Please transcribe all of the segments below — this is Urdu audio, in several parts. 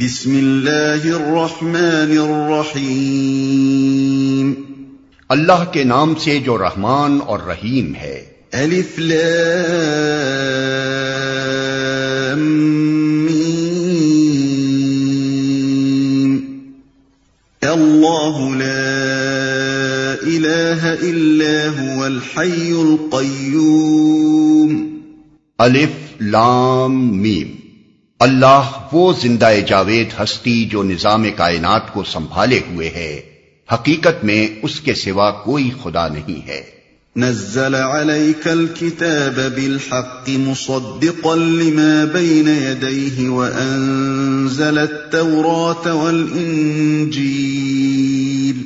بسم اللہ الرحمن الرحیم۔ اللہ کے نام سے جو رحمان اور رحیم ہے۔ الف لام میم۔ اللہ لا الہ الا هو الحی القیوم۔ الف لام میم۔ اللہ وہ زندہ جاوید ہستی جو نظام کائنات کو سنبھالے ہوئے ہے حقیقت میں اس کے سوا کوئی خدا نہیں ہے۔ نزل عليك الكتاب بالحق مصدقا لما بين يديه وأنزل التوراة والإنجيل۔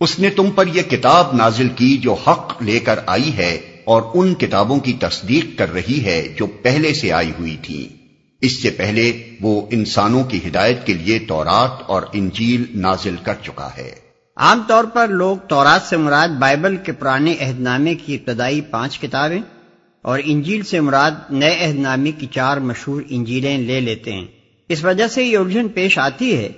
اس نے تم پر یہ کتاب نازل کی جو حق لے کر آئی ہے اور ان کتابوں کی تصدیق کر رہی ہے جو پہلے سے آئی ہوئی تھیں۔ اس سے پہلے وہ انسانوں کی ہدایت کے لیے تورات اور انجیل نازل کر چکا ہے۔ عام طور پر لوگ تورات سے مراد بائبل کے پرانے عہد نامے کی ابتدائی پانچ کتابیں اور انجیل سے مراد نئے عہد نامے کی چار مشہور انجیلیں لے لیتے ہیں۔ اس وجہ سے یہ الجھن پیش آتی ہے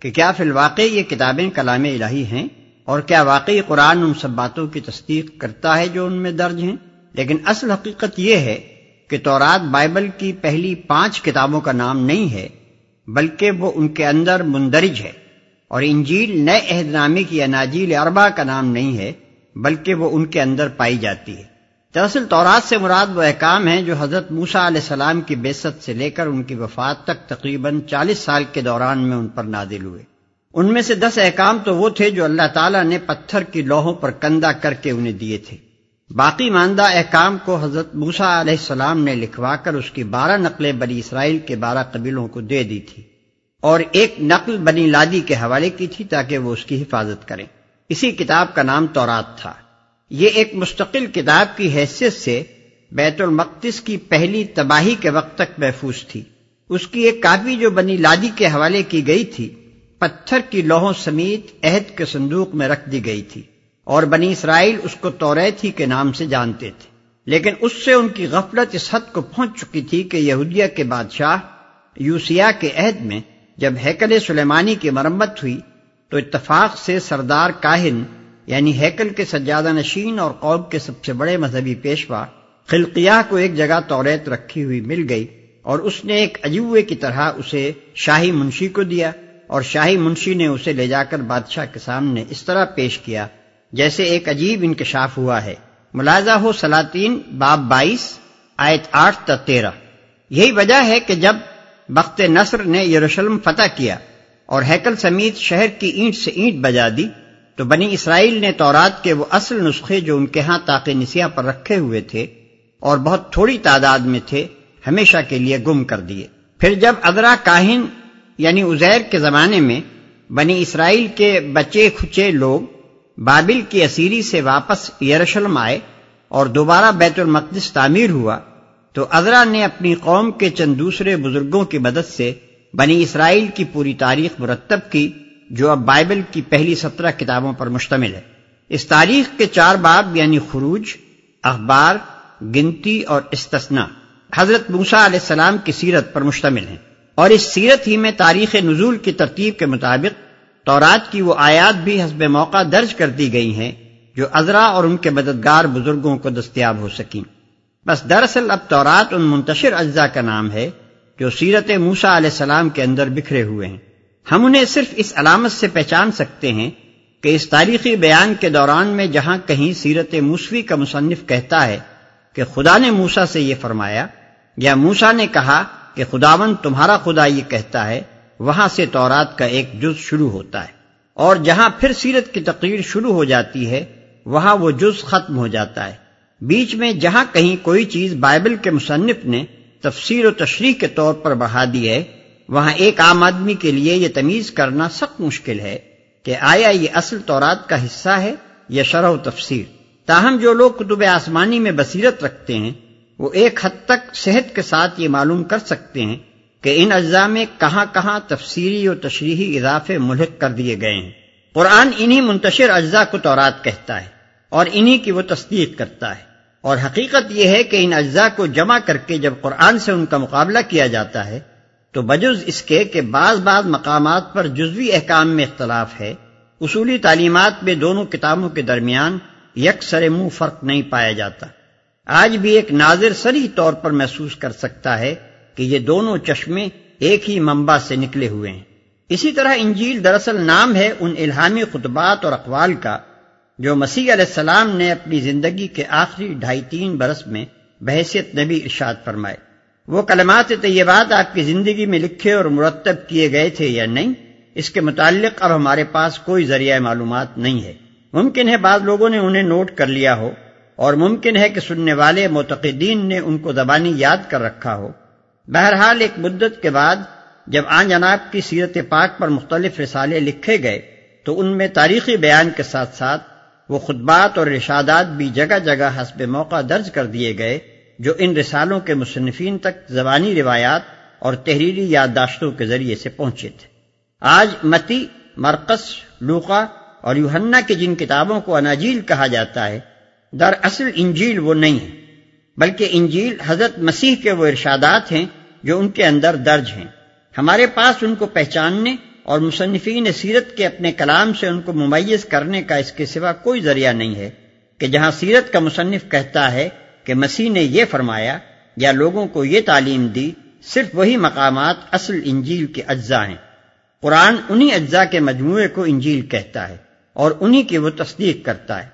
کہ کیا فی الواقع یہ کتابیں کلام الہی ہیں اور کیا واقعی قرآن ان سب باتوں کی تصدیق کرتا ہے جو ان میں درج ہیں۔ لیکن اصل حقیقت یہ ہے کہ تورات بائبل کی پہلی پانچ کتابوں کا نام نہیں ہے، بلکہ وہ ان کے اندر مندرج ہے۔ اور انجیل نئے عہد نامے کی اناجیل اربا کا نام نہیں ہے، بلکہ وہ ان کے اندر پائی جاتی ہے۔ دراصل تورات سے مراد وہ احکام ہیں جو حضرت موسا علیہ السلام کی بیست سے لے کر ان کی وفات تک تقریباً چالیس سال کے دوران میں ان پر نادل ہوئے۔ ان میں سے دس احکام تو وہ تھے جو اللہ تعالیٰ نے پتھر کی لوہوں پر کندہ کر کے انہیں دیے تھے۔ باقی ماندہ احکام کو حضرت موسا علیہ السلام نے لکھوا کر اس کی بارہ نقلیں بنی اسرائیل کے بارہ قبیلوں کو دے دی تھی اور ایک نقل بنی لادی کے حوالے کی تھی تاکہ وہ اس کی حفاظت کریں۔ اسی کتاب کا نام تورات تھا۔ یہ ایک مستقل کتاب کی حیثیت سے بیت المقدس کی پہلی تباہی کے وقت تک محفوظ تھی۔ اس کی ایک کاپی جو بنی لادی کے حوالے کی گئی تھی، پتھر کی لوہوں سمیت عہد کے صندوق میں رکھ دی گئی تھی۔ اور بنی اسرائیل اس کو توریت ہی کے نام سے جانتے تھے۔ لیکن اس سے ان کی غفلت اس حد کو پہنچ چکی تھی کہ یہودیہ کے بادشاہ یوسیا کے عہد میں جب ہیکل سلیمانی کی مرمت ہوئی تو اتفاق سے سردار کاہن یعنی ہیکل کے سجادہ نشین اور قوم کے سب سے بڑے مذہبی پیشوا، خلقیہ کو ایک جگہ توریت رکھی ہوئی مل گئی اور اس نے ایک عجوے کی طرح اسے شاہی منشی کو دیا اور شاہی منشی نے اسے لے جا کر بادشاہ کے سامنے اس طرح پیش کیا۔ جیسے ایک عجیب انکشاف ہوا ہے۔ ملازہ ہو سلاطین باب بائیس، آیت آٹھ تا تیرہ۔ یہی وجہ ہے کہ جب بخت نصر نے یروشلم فتح کیا اور ہیکل سمیت شہر کی اینٹ سے اینٹ بجا دی، تو بنی اسرائیل نے تورات کے وہ اصل نسخے جو ان کے ہاں تاق نسیہ پر رکھے ہوئے تھے اور بہت تھوڑی تعداد میں تھے، ہمیشہ کے لیے گم کر دیے۔ پھر جب ادرا کاہن یعنی ازیر کے زمانے میں، بنی اسرائیل کے بچے کھچے لوگ بابل کی اسیری سے واپس یروشلم آئے اور دوبارہ بیت المقدس تعمیر ہوا، تو ازرا نے اپنی قوم کے چند دوسرے بزرگوں کی مدد سے بنی اسرائیل کی پوری تاریخ مرتب کی، جو اب بائبل کی پہلی سترہ کتابوں پر مشتمل ہے۔ اس تاریخ کے چار باب یعنی خروج، اخبار، گنتی اور استثنا حضرت موسا علیہ السلام کی سیرت پر مشتمل ہیں۔ اور اس سیرت ہی میں تاریخ نزول کی ترتیب کے مطابق تورات کی وہ آیات بھی حسب موقع درج کر دی گئی ہیں جو ازرا اور ان کے مددگار بزرگوں کو دستیاب ہو سکیں۔ بس دراصل اب تورات ان منتشر اجزاء کا نام ہے جو سیرت موسا علیہ السلام کے اندر بکھرے ہوئے ہیں۔ ہم انہیں صرف اس علامت سے پہچان سکتے ہیں کہ اس تاریخی بیان کے دوران میں جہاں کہیں سیرت موسوی کا مصنف کہتا ہے کہ خدا نے موسا سے یہ فرمایا، یا موسا نے کہا کہ خداون تمہارا خدا یہ کہتا ہے وہاں سے تورات کا ایک جز شروع ہوتا ہے اور جہاں پھر سیرت کی تقریر شروع ہو جاتی ہے، وہاں وہ جز ختم ہو جاتا ہے۔ بیچ میں جہاں کہیں کوئی چیز بائبل کے مصنف نے تفسیر و تشریح کے طور پر بڑھا دی ہے، وہاں ایک عام آدمی کے لیے یہ تمیز کرنا سخت مشکل ہے کہ آیا یہ اصل تورات کا حصہ ہے یا شرح و تفسیر۔ تاہم جو لوگ کتب آسمانی میں بصیرت رکھتے ہیں، وہ ایک حد تک صحت کے ساتھ یہ معلوم کر سکتے ہیں کہ ان اجزاء میں کہاں کہاں تفسیری اور تشریحی اضافے ملحق کر دیے گئے ہیں۔ قرآن انہی منتشر اجزاء کو تورات کہتا ہے اور انہی کی وہ تصدیق کرتا ہے۔ اور حقیقت یہ ہے کہ ان اجزاء کو جمع کر کے جب قرآن سے ان کا مقابلہ کیا جاتا ہے، تو بجز اس کے کہ بعض بعض مقامات پر جزوی احکام میں اختلاف ہے۔ اصولی تعلیمات میں دونوں کتابوں کے درمیان یکسر منہ فرق نہیں پایا جاتا۔ آج بھی ایک ناظر سری طور پر محسوس کر سکتا ہے کہ یہ دونوں چشمے ایک ہی منبع سے نکلے ہوئے ہیں۔ اسی طرح انجیل دراصل نام ہے ان الہامی خطبات اور اقوال کا، جو مسیح علیہ السلام نے اپنی زندگی کے آخری ڈھائی تین برس میں بحثیت نبی ارشاد فرمائے۔ وہ کلمات طیبات آپ کی زندگی میں لکھے اور مرتب کیے گئے تھے یا نہیں، اس کے متعلق اب ہمارے پاس کوئی ذریعہ معلومات نہیں ہے۔ ممکن ہے بعض لوگوں نے انہیں نوٹ کر لیا ہو، اور ممکن ہے کہ سننے والے معتقدین نے ان کو زبانی یاد کر رکھا ہو۔ بہرحال ایک مدت کے بعد جب آن جناب کی سیرت پاک پر مختلف رسالے لکھے گئے تو ان میں تاریخی بیان کے ساتھ ساتھ وہ خطبات اور رشادات بھی جگہ جگہ حسب موقع درج کر دیے گئے جو ان رسالوں کے مصنفین تک زبانی روایات اور تحریری یادداشتوں کے ذریعے سے پہنچے تھے۔ آج متی مرکز لوقا اور یوہنا کی جن کتابوں کو اناجیل کہا جاتا ہے، در اصل انجیل وہ نہیں ہے بلکہ انجیل حضرت مسیح کے وہ ارشادات ہیں جو ان کے اندر درج ہیں۔ ہمارے پاس ان کو پہچاننے اور مصنفین سیرت کے اپنے کلام سے ان کو ممیز کرنے کا اس کے سوا کوئی ذریعہ نہیں ہے کہ جہاں سیرت کا مصنف کہتا ہے کہ مسیح نے یہ فرمایا، یا لوگوں کو یہ تعلیم دی، صرف وہی مقامات اصل انجیل کے اجزاء ہیں۔ قرآن انہی اجزاء کے مجموعے کو انجیل کہتا ہے اور انہی کی وہ تصدیق کرتا ہے۔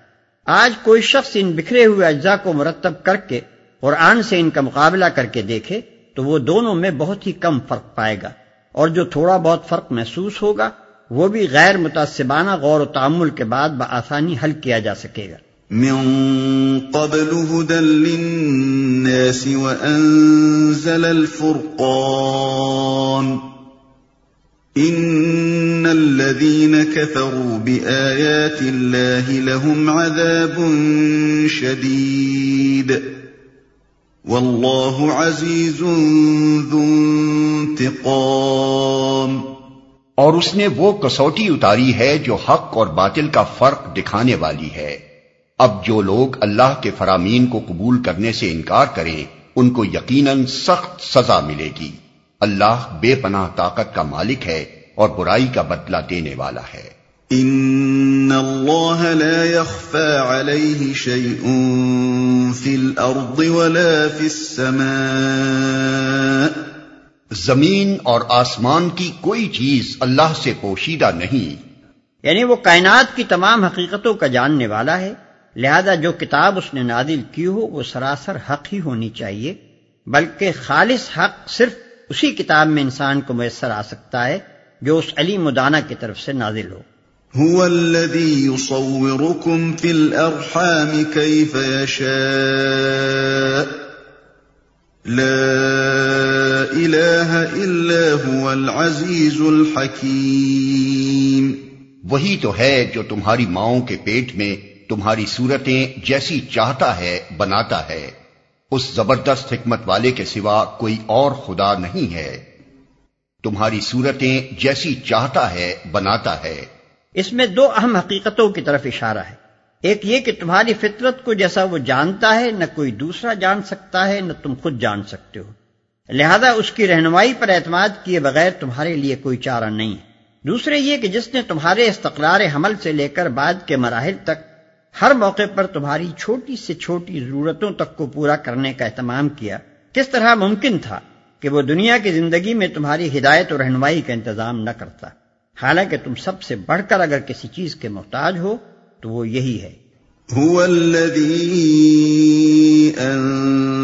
آج کوئی شخص ان بکھرے ہوئے اجزاء کو مرتب کر کے قرآن سے ان کا مقابلہ کر کے دیکھے تو وہ دونوں میں بہت ہی کم فرق پائے گا اور جو تھوڑا بہت فرق محسوس ہوگا، وہ بھی غیر متاثبانہ غور و تعمل کے بعد بآسانی حل کیا جا سکے گا۔ من قبل هدى للناس وأنزل الفرقان۔ إن الذين كفروا بآيات الله لهم عذاب شديد والله عزيز ذو انتقام۔ اور اس نے وہ کسوٹی اتاری ہے جو حق اور باطل کا فرق دکھانے والی ہے۔ اب جو لوگ اللہ کے فرامین کو قبول کرنے سے انکار کریں، ان کو یقیناً سخت سزا ملے گی۔ اللہ بے پناہ طاقت کا مالک ہے اور برائی کا بدلہ دینے والا ہے۔ ان اللہ لا يخفى عليه شيء في الارض ولا في السماء۔ زمین اور آسمان کی کوئی چیز اللہ سے پوشیدہ نہیں۔ یعنی وہ کائنات کی تمام حقیقتوں کا جاننے والا ہے۔ لہذا جو کتاب اس نے نادل کی ہو وہ سراسر حق ہی ہونی چاہیے بلکہ خالص حق صرف اسی کتاب میں انسان کو میسر آ سکتا ہے جو اس علی مدانہ کی طرف سے نازل ہو۔ هو الذي يصوركم في الارحام كيف يشاء. لا اله الا هو العزيز الحكيم۔ وہی تو ہے جو تمہاری ماؤں کے پیٹ میں تمہاری صورتیں جیسی چاہتا ہے بناتا ہے۔ اس زبردست حکمت والے کے سوا کوئی اور خدا نہیں ہے۔ تمہاری صورتیں جیسی چاہتا ہے، بناتا ہے۔ اس میں دو اہم حقیقتوں کی طرف اشارہ ہے۔ ایک یہ کہ تمہاری فطرت کو جیسا وہ جانتا ہے، نہ کوئی دوسرا جان سکتا ہے، نہ تم خود جان سکتے ہو۔ لہذا اس کی رہنمائی پر اعتماد کیے بغیر تمہارے لیے کوئی چارہ نہیں۔ ہے دوسرے یہ کہ جس نے تمہارے استقرار حمل سے لے کر بعد کے مراحل تک ہر موقع پر تمہاری چھوٹی سے چھوٹی ضرورتوں تک کو پورا کرنے کا اہتمام کیا۔ کس طرح ممکن تھا کہ وہ دنیا کی زندگی میں تمہاری ہدایت اور رہنمائی کا انتظام نہ کرتا؟ حالانکہ تم سب سے بڑھ کر اگر کسی چیز کے محتاج ہو تو وہ یہی ہے۔ هو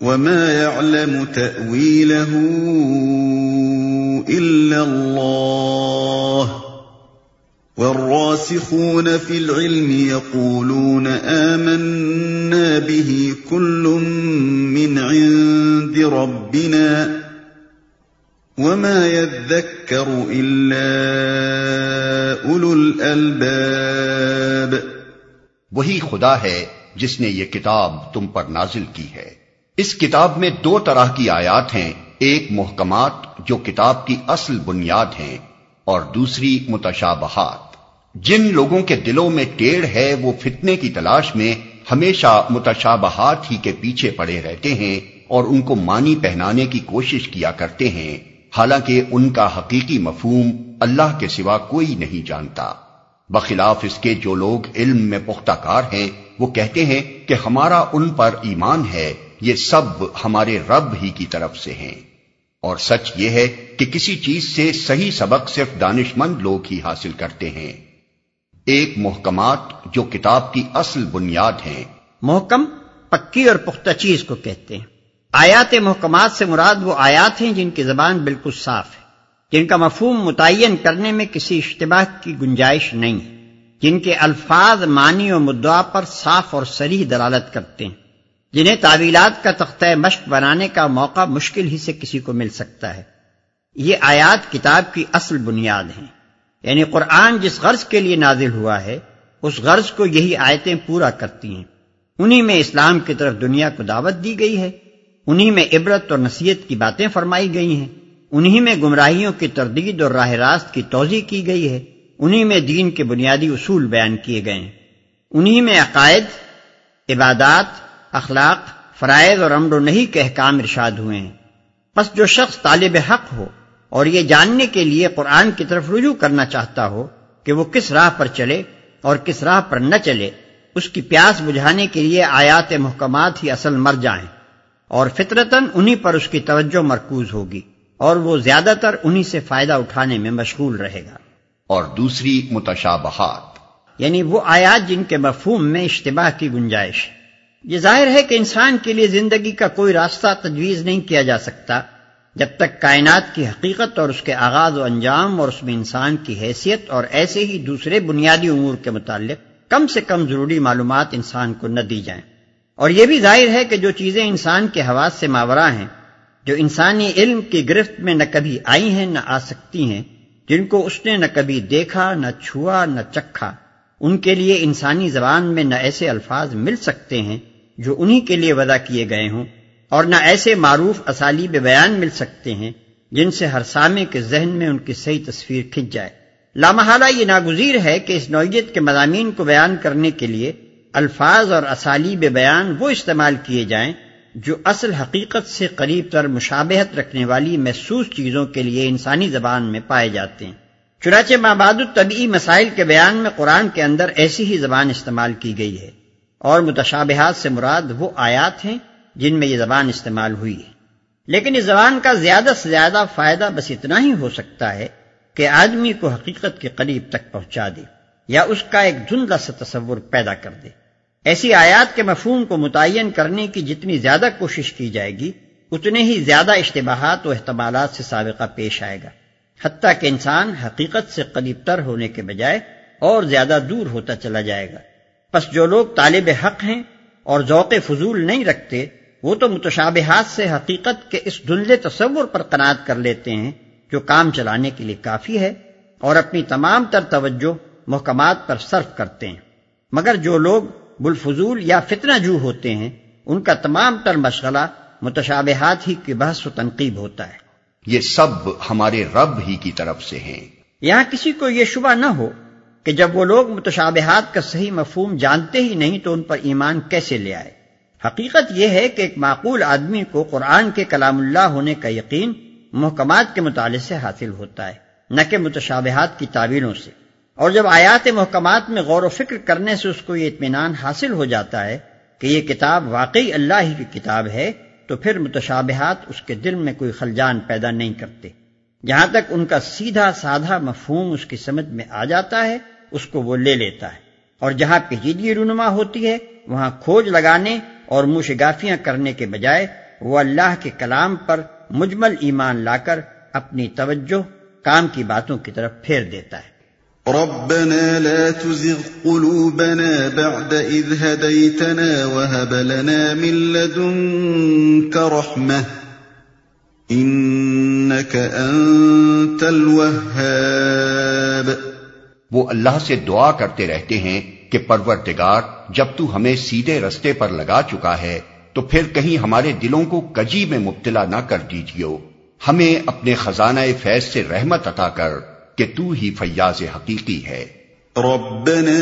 وما يعلم تأويله إلا الله والراسخون في العلم يقولون آمنا به كل من عند ربنا وما يذكر إلا أولو الألباب وہی خدا ہے جس نے یہ کتاب تم پر نازل کی ہے۔ اس کتاب میں دو طرح کی آیات ہیں، ایک محکمات جو کتاب کی اصل بنیاد ہیں اور دوسری متشابہات۔ جن لوگوں کے دلوں میں ٹیڑھ ہے، وہ فتنے کی تلاش میں ہمیشہ متشابہات ہی کے پیچھے پڑے رہتے ہیں اور ان کو مانی پہنانے کی کوشش کیا کرتے ہیں۔ حالانکہ ان کا حقیقی مفہوم اللہ کے سوا کوئی نہیں جانتا۔ بخلاف اس کے جو لوگ علم میں پختہ کار ہیں، وہ کہتے ہیں کہ ہمارا ان پر ایمان ہے یہ سب ہمارے رب ہی کی طرف سے ہیں۔ اور سچ یہ ہے کہ کسی چیز سے صحیح سبق صرف دانش مند لوگ ہی حاصل کرتے ہیں۔ ایک محکمات جو کتاب کی اصل بنیاد ہیں۔ محکم پکی اور پختہ چیز کو کہتے ہیں۔ آیات محکمات سے مراد وہ آیات ہیں جن کی زبان بالکل صاف ہے، جن کا مفہوم متعین کرنے میں کسی اشتباہ کی گنجائش نہیں ہے جن کے الفاظ معنی و مدعا پر صاف اور سریح دلالت کرتے ہیں۔ جنہیں تعویلات کا تختہ مشق بنانے کا موقع مشکل ہی سے کسی کو مل سکتا ہے۔ یہ آیات کتاب کی اصل بنیاد ہیں۔ یعنی قرآن جس غرض کے لیے نازل ہوا ہے، اس غرض کو یہی آیتیں پورا کرتی ہیں۔ انہی میں اسلام کی طرف دنیا کو دعوت دی گئی ہے۔ انہی میں عبرت اور نصیحت کی باتیں فرمائی گئی ہیں۔ انہی میں گمراہیوں کی تردید اور راہ راست کی توضیع کی گئی ہے۔ انہی میں دین کے بنیادی اصول بیان کیے گئے ہیں۔ انہی میں عقائد، عبادات اخلاق فرائض اور امر و نہیں کے احکام ارشاد ہوئے ہیں۔ بس جو شخص طالب حق ہو اور یہ جاننے کے لیے قرآن کی طرف رجوع کرنا چاہتا ہو کہ وہ کس راہ پر چلے اور کس راہ پر نہ چلے اس کی پیاس بجھانے کے لیے آیات محکمات ہی اصل مر جائیں اور فطرتاً انہی پر اس کی توجہ مرکوز ہوگی اور وہ زیادہ تر انہی سے فائدہ اٹھانے میں مشغول رہے گا۔ اور دوسری متشابہات۔ یعنی وہ آیات جن کے مفہوم میں اشتباہ کی گنجائش ہے۔ یہ ظاہر ہے کہ انسان کے لیے زندگی کا کوئی راستہ تجویز نہیں کیا جا سکتا، جب تک کائنات کی حقیقت اور اس کے آغاز و انجام اور اس میں انسان کی حیثیت اور ایسے ہی دوسرے بنیادی امور کے متعلق کم سے کم ضروری معلومات انسان کو نہ دی جائیں۔ اور یہ بھی ظاہر ہے کہ جو چیزیں انسان کے حواس سے ماورہ ہیں، جو انسانی علم کی گرفت میں نہ کبھی آئی ہیں نہ آ سکتی ہیں، جن کو اس نے نہ کبھی دیکھا، نہ چھوا، نہ چکھا، ان کے لیے انسانی زبان میں نہ ایسے الفاظ مل سکتے ہیں جو انہی کے لیے وضع کیے گئے ہوں اور نہ ایسے معروف اسالیب بیان مل سکتے ہیں جن سے ہر سامے کے ذہن میں ان کی صحیح تصویر کھنچ جائے۔ لامحالہ یہ ناگزیر ہے کہ اس نوعیت کے مضامین کو بیان کرنے کے لیے الفاظ اور اسالیب بیان وہ استعمال کیے جائیں جو اصل حقیقت سے قریب تر مشابہت رکھنے والی محسوس چیزوں کے لیے انسانی زبان میں پائے جاتے ہیں۔ چنانچہ ماباد الطبی مسائل کے بیان میں قرآن کے اندر ایسی ہی زبان استعمال کی گئی ہے۔ اور متشابہات سے مراد وہ آیات ہیں جن میں یہ زبان استعمال ہوئی ہے۔ لیکن اس زبان کا زیادہ سے زیادہ فائدہ بس اتنا ہی ہو سکتا ہے کہ آدمی کو حقیقت کے قریب تک پہنچا دے یا اس کا ایک دھندلا سا تصور پیدا کر دے۔ ایسی آیات کے مفہوم کو متعین کرنے کی جتنی زیادہ کوشش کی جائے گی، اتنے ہی زیادہ اشتباہات و احتمالات سے سابقہ پیش آئے گا۔ حتیٰ کہ انسان حقیقت سے قریب تر ہونے کے بجائے اور زیادہ دور ہوتا چلا جائے گا۔ پس جو لوگ طالب حق ہیں اور ذوق فضول نہیں رکھتے وہ تو متشابہات سے حقیقت کے اس دھندلے تصور پر قناعت کر لیتے ہیں جو کام چلانے کے لیے کافی ہے اور اپنی تمام تر توجہ محکمات پر صرف کرتے ہیں۔ مگر جو لوگ بالفضول یا فتنہ جو ہوتے ہیں ان کا تمام تر مشغلہ متشابہات ہی کی بحث و تنقیب ہوتا ہے۔ یہ سب ہمارے رب ہی کی طرف سے ہیں۔ یہاں کسی کو یہ شبہ نہ ہو کہ جب وہ لوگ متشابہات کا صحیح مفہوم جانتے ہی نہیں تو ان پر ایمان کیسے لے آئے؟ حقیقت یہ ہے کہ ایک معقول آدمی کو قرآن کے کلام اللہ ہونے کا یقین محکمات کے مطالعے سے حاصل ہوتا ہے، نہ کہ متشابہات کی تعبیروں سے۔ اور جب آیات محکمات میں غور و فکر کرنے سے اس کو یہ اطمینان حاصل ہو جاتا ہے کہ یہ کتاب واقعی اللہ ہی کی کتاب ہے، تو پھر متشابہات اس کے دل میں کوئی خلجان پیدا نہیں کرتے۔ جہاں تک ان کا سیدھا سادھا مفہوم اس کی سمجھ میں آ جاتا ہے اس کو وہ لے لیتا ہے۔ اور جہاں پیچیدگی رونما ہوتی ہے، وہاں کھوج لگانے اور مشگافیاں کرنے کے بجائے وہ اللہ کے کلام پر مجمل ایمان لا کر اپنی توجہ کام کی باتوں کی طرف پھیر دیتا ہے۔ ربنا لا تزغ قلوبنا بعد إذ هديتنا وهب لنا من لدنك رحمة انك انت الوهاب۔ وہ اللہ سے دعا کرتے رہتے ہیں کہ پروردگار، جب تو ہمیں سیدھے رستے پر لگا چکا ہے، تو پھر کہیں ہمارے دلوں کو کجی میں مبتلا نہ کر دیجیو۔ ہمیں اپنے خزانہ فیض سے رحمت عطا کر کہ تو ہی فیاض حقیقی ہے۔ ربنا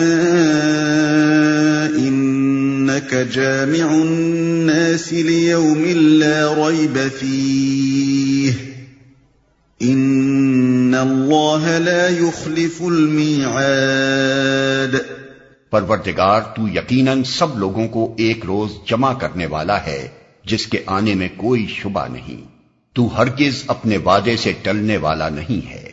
انك جامع الناس ليوم لا ريب فيه۔ ان اللہ لا يخلف المیعاد پروردگار، تو یقیناً سب لوگوں کو ایک روز جمع کرنے والا ہے، جس کے آنے میں کوئی شبہ نہیں۔ تو ہرگز اپنے وعدے سے ٹلنے والا نہیں ہے۔